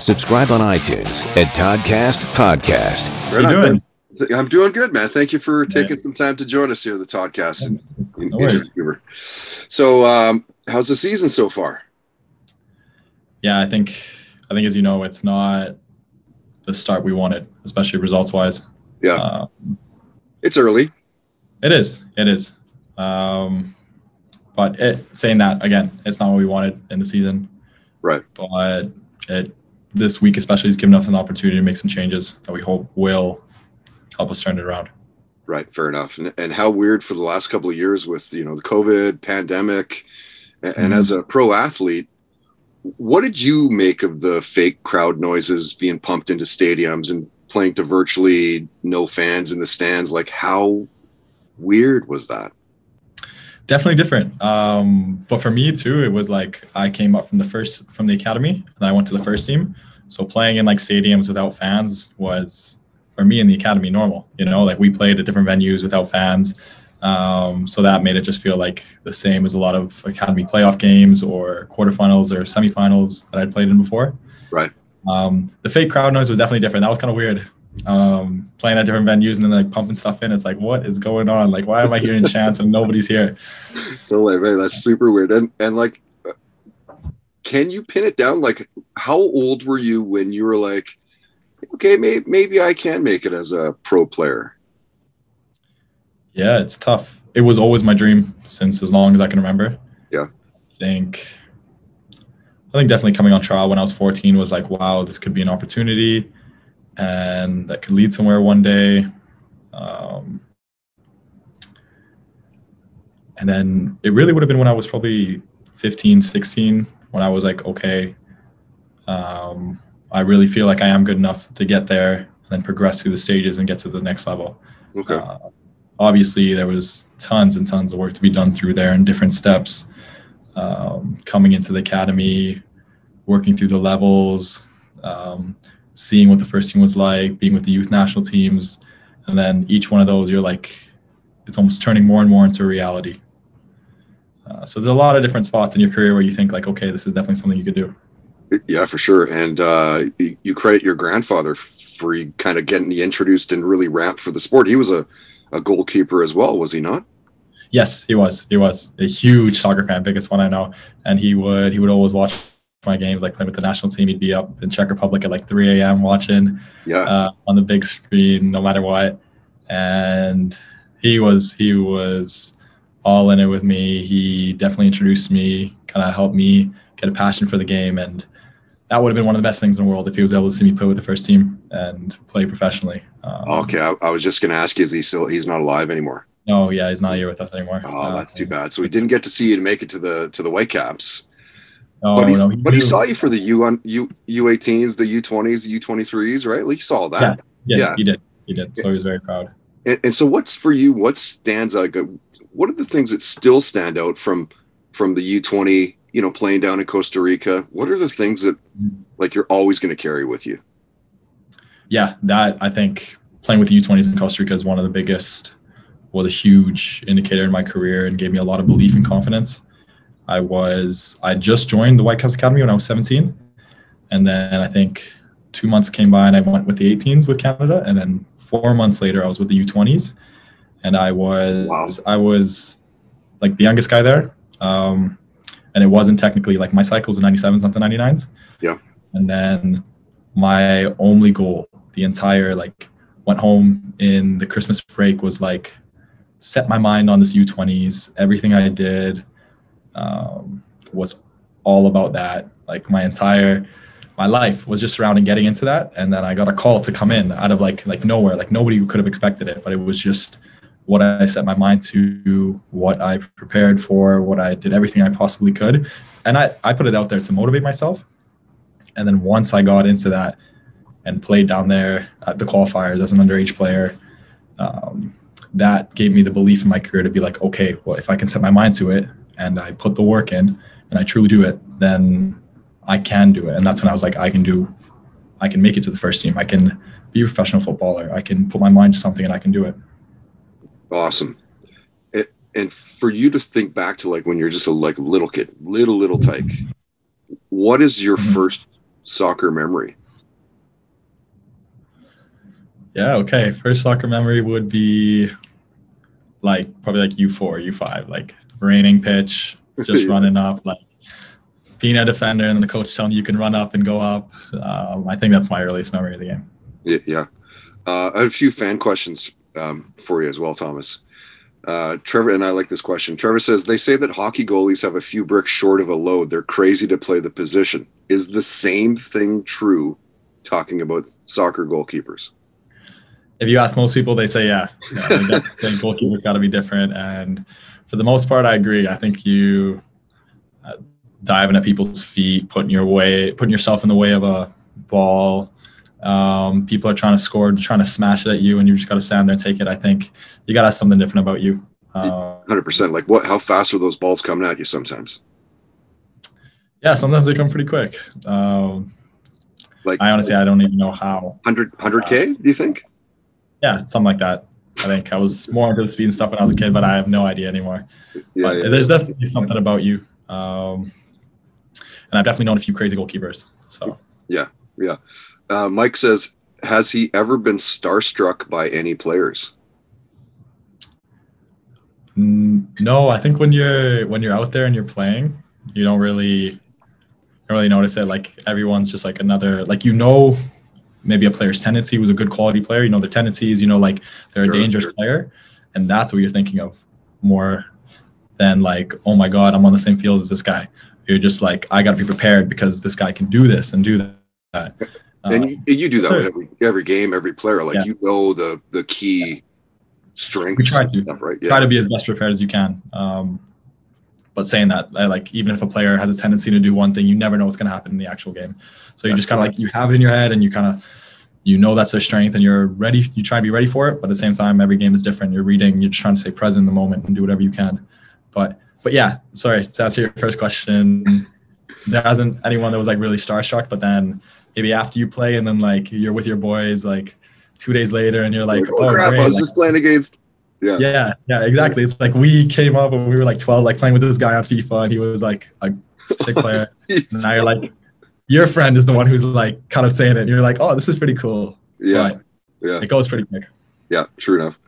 Subscribe on iTunes at Toddcast Podcast. Right you on, doing? man. I'm doing good, man. Thank you for taking some time to join us here, at the Toddcast. And, No worries. so, um, how's the season so far? Yeah, I think I think as you know, it's not the start we wanted, especially results wise. Yeah. Uh, It's early. it is. It is. Um, but it, saying that again, it's not what we wanted in the season. Right. But it this week especially has given us an opportunity to make some changes that we hope will help us turn it around. Right. Fair enough. And, and how weird for the last couple of years with, you know, the COVID pandemic and, and Mhm. as a pro athlete, what did you make of the fake crowd noises being pumped into stadiums and playing to virtually no fans in the stands? Like how weird was that? Definitely different. Um, but for me too it was like i came up from the first from the academy and i went to the first team. So playing in like stadiums without fans was for me in the academy normal you know like we played at different venues without fans. Um, so that made it just feel like the same as a lot of academy playoff games or quarterfinals or semifinals that i'd played in before. Right. um, the fake crowd noise was definitely different. That was kind of weird um, playing at different venues and then like pumping stuff in it's like what is going on like why am i hearing chants when nobody's here Totally, right. That's super weird. And and like, can you pin it down? Like, how old were you when you were like, okay, maybe maybe I can make it as a pro player? Yeah, it's tough. It was always my dream since as long as I can remember. Yeah. I think I think definitely coming on trial when I was 14 was like, wow, this could be an opportunity and that could lead somewhere one day. Um, and then it really would have been when I was probably 15, 16, when I was like, okay, um, I really feel like I am good enough to get there and then progress through the stages and get to the next level. Okay, Uh, obviously, there was tons and tons of work to be done through there and different steps. Um, coming into the academy, working through the levels, um, seeing what the first team was like, being with the youth national teams, and then each one of those, you're like, it's almost turning more and more into a reality. Uh, so there's a lot of different spots in your career where you think like, okay, this is definitely something you could do. yeah, for sure. And uh, you, you credit your grandfather for kind of getting you introduced and really ramped for the sport. He was a a goalkeeper as well, was he not? Yes, he was. He was a huge soccer fan, biggest one I know, and he would he would always watch my games, like playing with the national team. He'd be up in Czech Republic at like 3 a.m. watching Yeah, uh, on the big screen, no matter what. And he was he was all in it with me. He definitely introduced me, kind of helped me get a passion for the game, and that would have been one of the best things in the world if he was able to see me play with the first team and play professionally. Um, okay. I, I was just going to ask you, is he still? He's not alive anymore. No, yeah, he's not here with us anymore. Oh, that's too bad. So we didn't get to see you to make it to the to the Whitecaps. No, but he, no, he but he saw you for the U on U U18s, the U20s, the U23s, right? Like you saw that. Yeah, Yeah. he did. He did. So he was very proud. And, and so, what's for you? What stands out? like, What are the things that still stand out from from the U twenty? You know, playing down in Costa Rica. What are the things that mm-hmm. like you're always going to carry with you? Yeah, that I think playing with the U20s in Costa Rica is one of the biggest, was a huge indicator in my career and gave me a lot of belief and confidence. I was, I just joined the Whitecaps Academy when I was 17. And then I think two months came by and I went with the 18s with Canada. And then four months later, I was with the U20s. And I was, Wow. I was like the youngest guy there. Um, and it wasn't technically like my cycles in 97s, not the 99s. Yeah. And then my only goal the entire like went home in the christmas break was like set my mind on this u20s everything i did um, was all about that. Like my entire my life was just surrounding getting into that. And then i got a call to come in out of like like nowhere. Like nobody could have expected it but it was just what i set my mind to what i prepared for what i did everything i possibly could. And i i put it out there to motivate myself. And then once i got into that and played down there at the qualifiers as an underage player. Um, that gave me the belief in my career to be like, okay, well, if I can set my mind to it and I put the work in and I truly do it, then I can do it. And that's when I was like, I can do, I can make it to the first team. I can be a professional footballer. I can put my mind to something and I can do it. Awesome. It, and for you to think back to like when you're just a like little kid, little little tyke, what is your Mhm. first soccer memory? Yeah. Okay. First soccer memory would be like probably like U4, U5, like raining pitch, just running up, like being a defender, and the coach telling you you can run up and go up. Um, I think that's my earliest memory of the game. Yeah, yeah. Uh, I had a few fan questions um, for you as well, Thomas. Uh, Trevor and I like this question. Trevor says they say that hockey goalies have a few bricks short of a load. They're crazy to play the position. Is the same thing true? Talking about soccer goalkeepers. If you ask most people, they say yeah. yeah I think that- I think goalkeeper's got to be different, and for the most part, I agree. I think you uh, diving at people's feet, putting your way, putting yourself in the way of a ball. Um, people are trying to score, trying to smash it at you, and you just got to stand there and take it. I think you got to have something different about you. Uh, Hundred percent. Like what? How fast are those balls coming at you? Sometimes. yeah, sometimes they come pretty quick. Um, Like I honestly, I don't even know how. 100 k. Do you think? Yeah, something like that. I think I was more into the speed and stuff when I was a kid, but I have no idea anymore. Yeah. but yeah. there's definitely something about you. Um, and I've definitely known a few crazy goalkeepers. So yeah, yeah. Uh, Mike says, has he ever been starstruck by any players? mm, no, I think when you're when you're out there and you're playing, you don't really don't really notice it. Like everyone's just like another like you know maybe a player's tendency was a good quality player. You know their tendencies. You know like they're Sure, a dangerous sure. player, and that's what you're thinking of more than like oh my god I'm on the same field as this guy. You're just like I got to be prepared because this guy can do this and do that. and Uh, you, you do that with every every game, every player. Like Yeah. you know the the key strengths. try to. stuff, right? try to be as best prepared as you can. Um, but saying that, like even if a player has a tendency to do one thing, you never know what's going to happen in the actual game. So you That's just kind of like you have it in your head, and you kind of you know that's their strength, and you're ready. You try to be ready for it, but at the same time, every game is different. You're reading, you're just trying to stay present in the moment and do whatever you can. But but yeah, sorry to answer your first question. There hasn't anyone that was like really starstruck, but then maybe after you play and then like you're with your boys like two days later and you're like, Like, oh, oh, crap! great, I was like, just playing against. Yeah. yeah, yeah, exactly. It's like we came up when we were like 12, like playing with this guy on FIFA, and he was like a sick player. and now you're like, your friend is the one who's like kind of saying it. And you're like, oh, this is pretty cool. Yeah. But Yeah. it goes pretty quick. Yeah. True enough.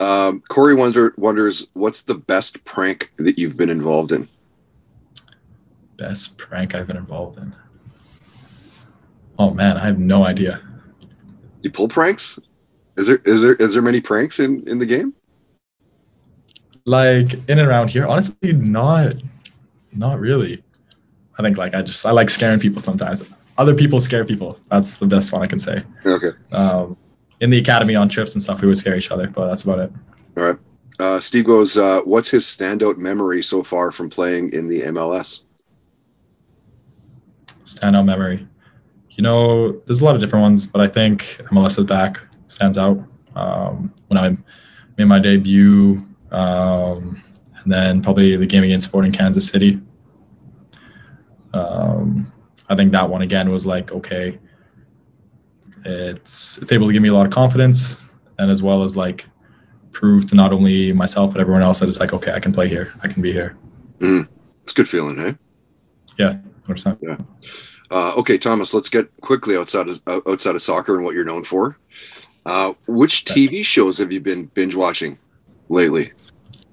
Um, Corey wonder, wonders what's the best prank that you've been involved in. Best prank I've been involved in. Oh man, I have no idea. You pull pranks? Is there is there is there many pranks in in the game? Like in and around here, honestly, not, not really. I think like I just I like scaring people sometimes. Other people scare people. That's the best one I can say. Okay. Um, in the academy on trips and stuff, we would scare each other, but that's about it. All right. Uh, Steve goes, uh, what's his standout memory so far from playing in the MLS? standout memory. You know, there's a lot of different ones, but I think MLS is back stands out. Um, when I made my debut, um, and then probably the game against Sporting Kansas City. Um, I think that one again was like okay. It's it's able to give me a lot of confidence, and as well as like prove to not only myself but everyone else that it's like okay, I can play here, I can be here. It's a good feeling, hey? Yeah, 100%. Uh, okay, Thomas, let's get quickly outside of uh, outside of soccer and what you're known for. Uh, which TV shows have you been binge watching lately?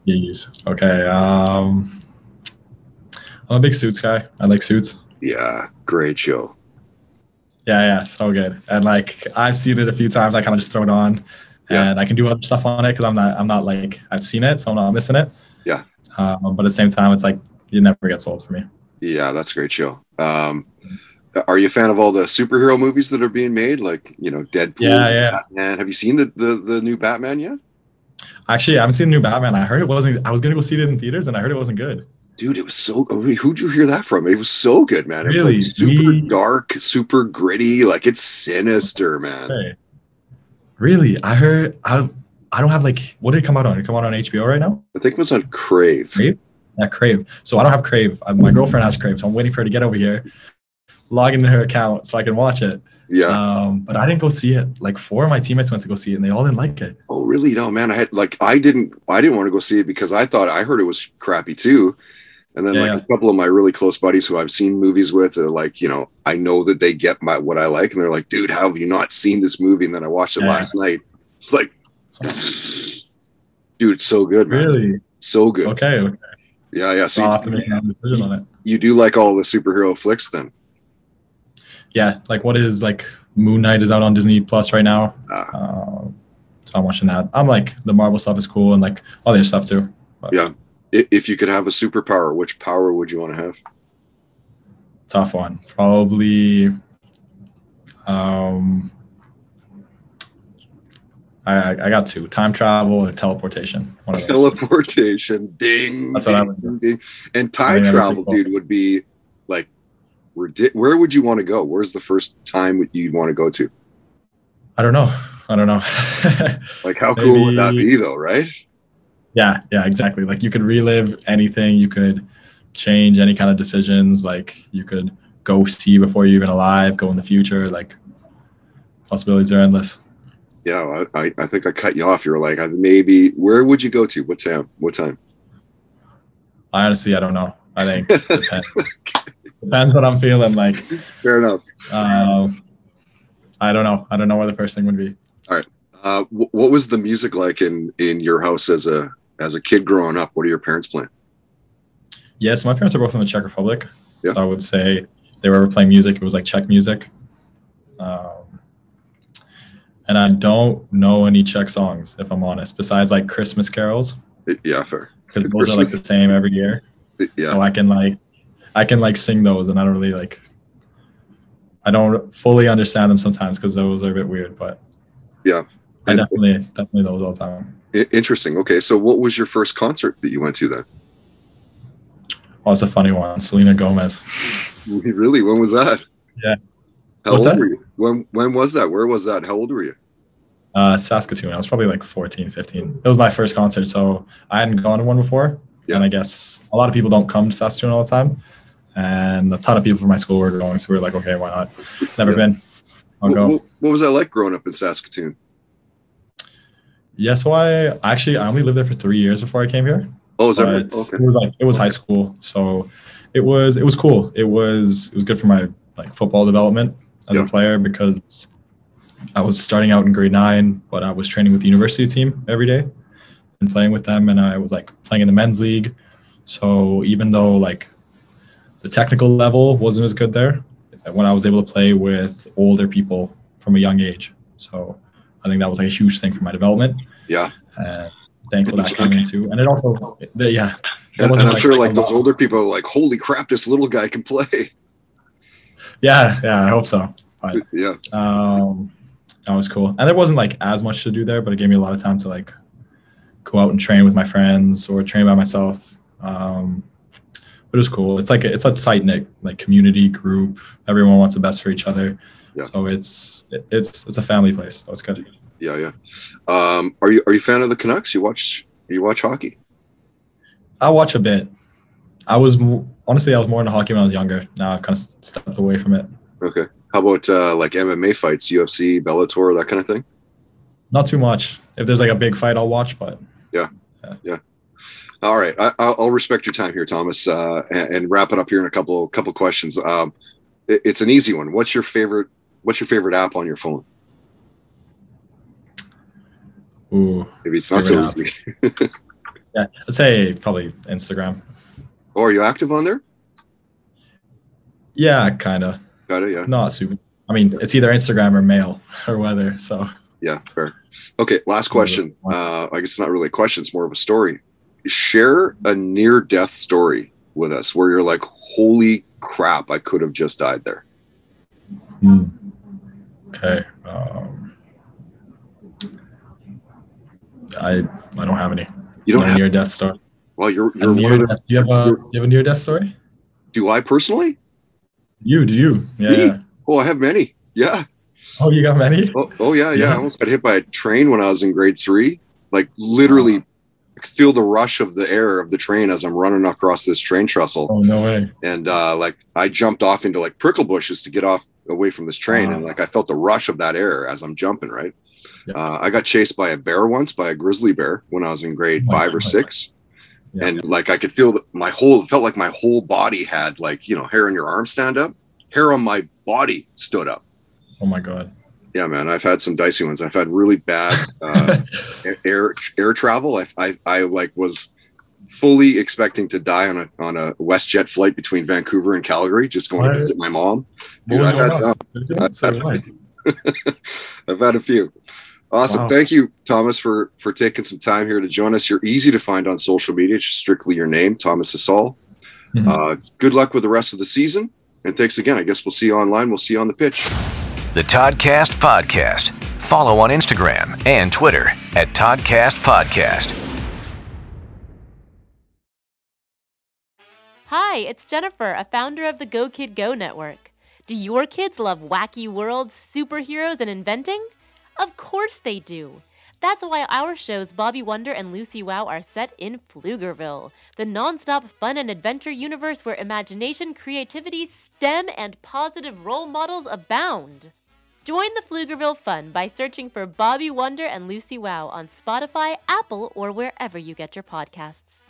Jeez. Okay. Um, I'm a big Suits guy. I like Suits. Yeah, great show. Yeah, yeah, so good. And like I've seen it a few times. I kind of just throw it on, Yeah. and I can do other stuff on it because I'm not I'm not like I've seen it, so I'm not missing it. Yeah. Um, but at the same time, it's like it never gets old for me. Yeah, that's a great show. Um, are you a fan of all the superhero movies that are being made, like you know Deadpool, Yeah, yeah. Batman? Have you seen the the, the new Batman yet? Actually, I haven't seen the new Batman. I heard it wasn't. I was gonna go see it in theaters, and I heard it wasn't good. Dude, it was so. Who'd you hear that from? It was so good, man. It's Really? like super Me- dark, super gritty. Like it's sinister, man. Hey. Really? I heard I I don't have like what did it come out on? Did it come out on HBO right now? I think it was on Crave. Crave? Yeah, Crave. So I don't have Crave. I, my girlfriend has Crave, so I'm waiting for her to get over here, log into her account so I can watch it. Yeah. Um, but I didn't go see it. Like four of my teammates went to go see it, and they all didn't like it. oh, really? No, man. I had like I didn't. I didn't want to go see it because I thought I heard it was crappy too. And then Yeah, like yeah. a couple of my really close buddies who I've seen movies with are like, you know, I know that they get my what I like, and they're like, dude, how have you not seen this movie? And then I watched it Yeah. last night. It's like, dude, so good, man. Really? So good. Okay. okay. Yeah, yeah. So you, have to make a on it. you do like all the superhero flicks then? Yeah, like what is like Moon Knight is out on Disney Plus right now. Ah. Um, so I'm watching that. I'm like the Marvel stuff is cool and like all other stuff too. But Yeah. If you could have a superpower, which power would you want to have? tough one. Probably um I I got two. Time travel and teleportation. One of those. Teleportation, ding, That's ding, ding, ding. And time travel, dude, would be like, ridi- where would you want to go? Where's the first time you'd want to go to? I don't know. I don't know. Like, how cool would that be, though, right? yeah, yeah, exactly. Like you could relive anything, you could change any kind of decisions, like you could go see before you're even alive, go in the future, like possibilities are endless. Yeah, I, I, I think I cut you off. You were like, maybe, where would you go to? What time? What time? I honestly I don't know. I think depends. what I'm feeling like. Fair enough. Um, I don't know. I don't know where the first thing would be. All right. Uh, wh- what was the music like in in your house as a as a kid growing up? What are your parents playing? Yes, my parents are both from the Czech Republic, Yeah. so I would say they were ever playing music. It was like Czech music, um, and I don't know any Czech songs if I'm honest. Besides like Christmas carols, Yeah, fair. because those are like the same every year. Yeah, So I can like, I can like sing those, and I don't really like. I don't fully understand them sometimes because those are a bit weird, but Yeah. I And- definitely definitely those all the time. Interesting. Okay, so what was your first concert that you went to then? Oh, it's a funny one. Selena Gomez. Really? When was that? Yeah. How What's old that? were you? When when was that? Where was that? How old were you? Uh, Saskatoon. I was probably like 14, 15. It was my first concert, so I hadn't gone to one before. Yeah. And I guess a lot of people don't come to Saskatoon all the time. And a ton of people from my school were going, so we were like, okay, why not? Never Yeah. been. I'll What, go. what, was that like growing up in Saskatoon? Yeah, so I actually I only lived there for three years before I came here. Oh, is that right? Okay. it was like it was high school, so it was it was cool. It was it was good for my like football development as Yeah. a player because I was starting out in grade nine, but I was training with the university team every day and playing with them, and I was like playing in the men's league. So even though like the technical level wasn't as good there, when I was able to play with older people from a young age, so I think that was like a huge thing for my development. Yeah. And thankful that came into, and it also, the, yeah. it And, and I'm sure like those older people are like, holy crap, this little guy can play. Yeah, yeah, I hope so. But yeah. um, that was cool, and there wasn't like as much to do there, but it gave me a lot of time to like go out and train with my friends or train by myself. Um, but it was cool. It's like a, it's a tight knit like community group. Everyone wants the best for each other. Yeah. So it's it, it's it's a family place. That was good. Yeah, yeah. Um, are you are you a fan of the Canucks? You watch you watch hockey? I watch a bit. I was honestly I was more into hockey when I was younger. Now I've kind of stepped away from it. Okay. How about uh, like MMA fights, UFC, Bellator, that kind of thing? Not too much. If there's like a big fight, I'll watch. But All right, I, I'll I'll respect your time here, Thomas, uh, and, and wrap it up here in a couple couple questions. Um, it- it's an easy one. What's your favorite What's your favorite app on your phone? ooh, Maybe it's not so Favorite easy. yeah, I'd say probably Instagram. Oh, are you active on there? Yeah, kind of. Got it. Yeah. Not super. I mean, it's either Instagram or mail or weather. So Yeah. Fair. Okay. Last question. Uh, I guess it's not really a question. It's more of a story. Share a near death story with us where you're like, holy crap, I could have just died there. hmm. okay. Um, I I don't have any. You don't have near death story. Well, you're you're near death- you have a you have a near death story? do I personally? You do you? Yeah. Yeah. Oh, I have many. Yeah. Oh, you got many? Oh, oh yeah, yeah. Yeah. I almost got hit by a train when I was in grade three. Like literally feel the rush of the air of the train as I'm running across this train trestle. Oh no way. And uh, like I jumped off into like prickle bushes to get off away from this train. Wow. And like I felt the rush of that air as I'm jumping, right? Yeah. Uh, I got chased by a bear once, by a grizzly bear when I was in grade Oh five or six. Yeah. And like I could feel that my whole felt like my whole body had like, you know, hair on your arm stand up, hair on my body stood up. Oh my god. Yeah, man, I've had some dicey ones. I've had really bad uh, air air travel. I, I I like was fully expecting to die on a on a WestJet flight between Vancouver and Calgary, just going What? to visit my mom. Dude, I've had some. I've had-. I've had a few. Awesome. Wow. Thank you, Thomas, for for taking some time here to join us. You're easy to find on social media. Just strictly your name, Thomas Hasal. Mhm. Uh, good luck with the rest of the season, and thanks again. I guess we'll see you online. We'll see you on the pitch. The Toddcast Podcast. Follow on Instagram and Twitter at Toddcast Podcast. Hi, it's Jennifer, a founder of the Go Kid Go network. Do your kids love wacky worlds, superheroes, and inventing? Of course they do. That's why our shows Bobby Wonder and Lucy Wow are set in Pflugerville, the nonstop fun and adventure universe where imagination, creativity, STEM, and positive role models abound. Join the Pflugerville fun by searching for Bobby Wonder and Lucy Wow on Spotify, Apple, or wherever you get your podcasts.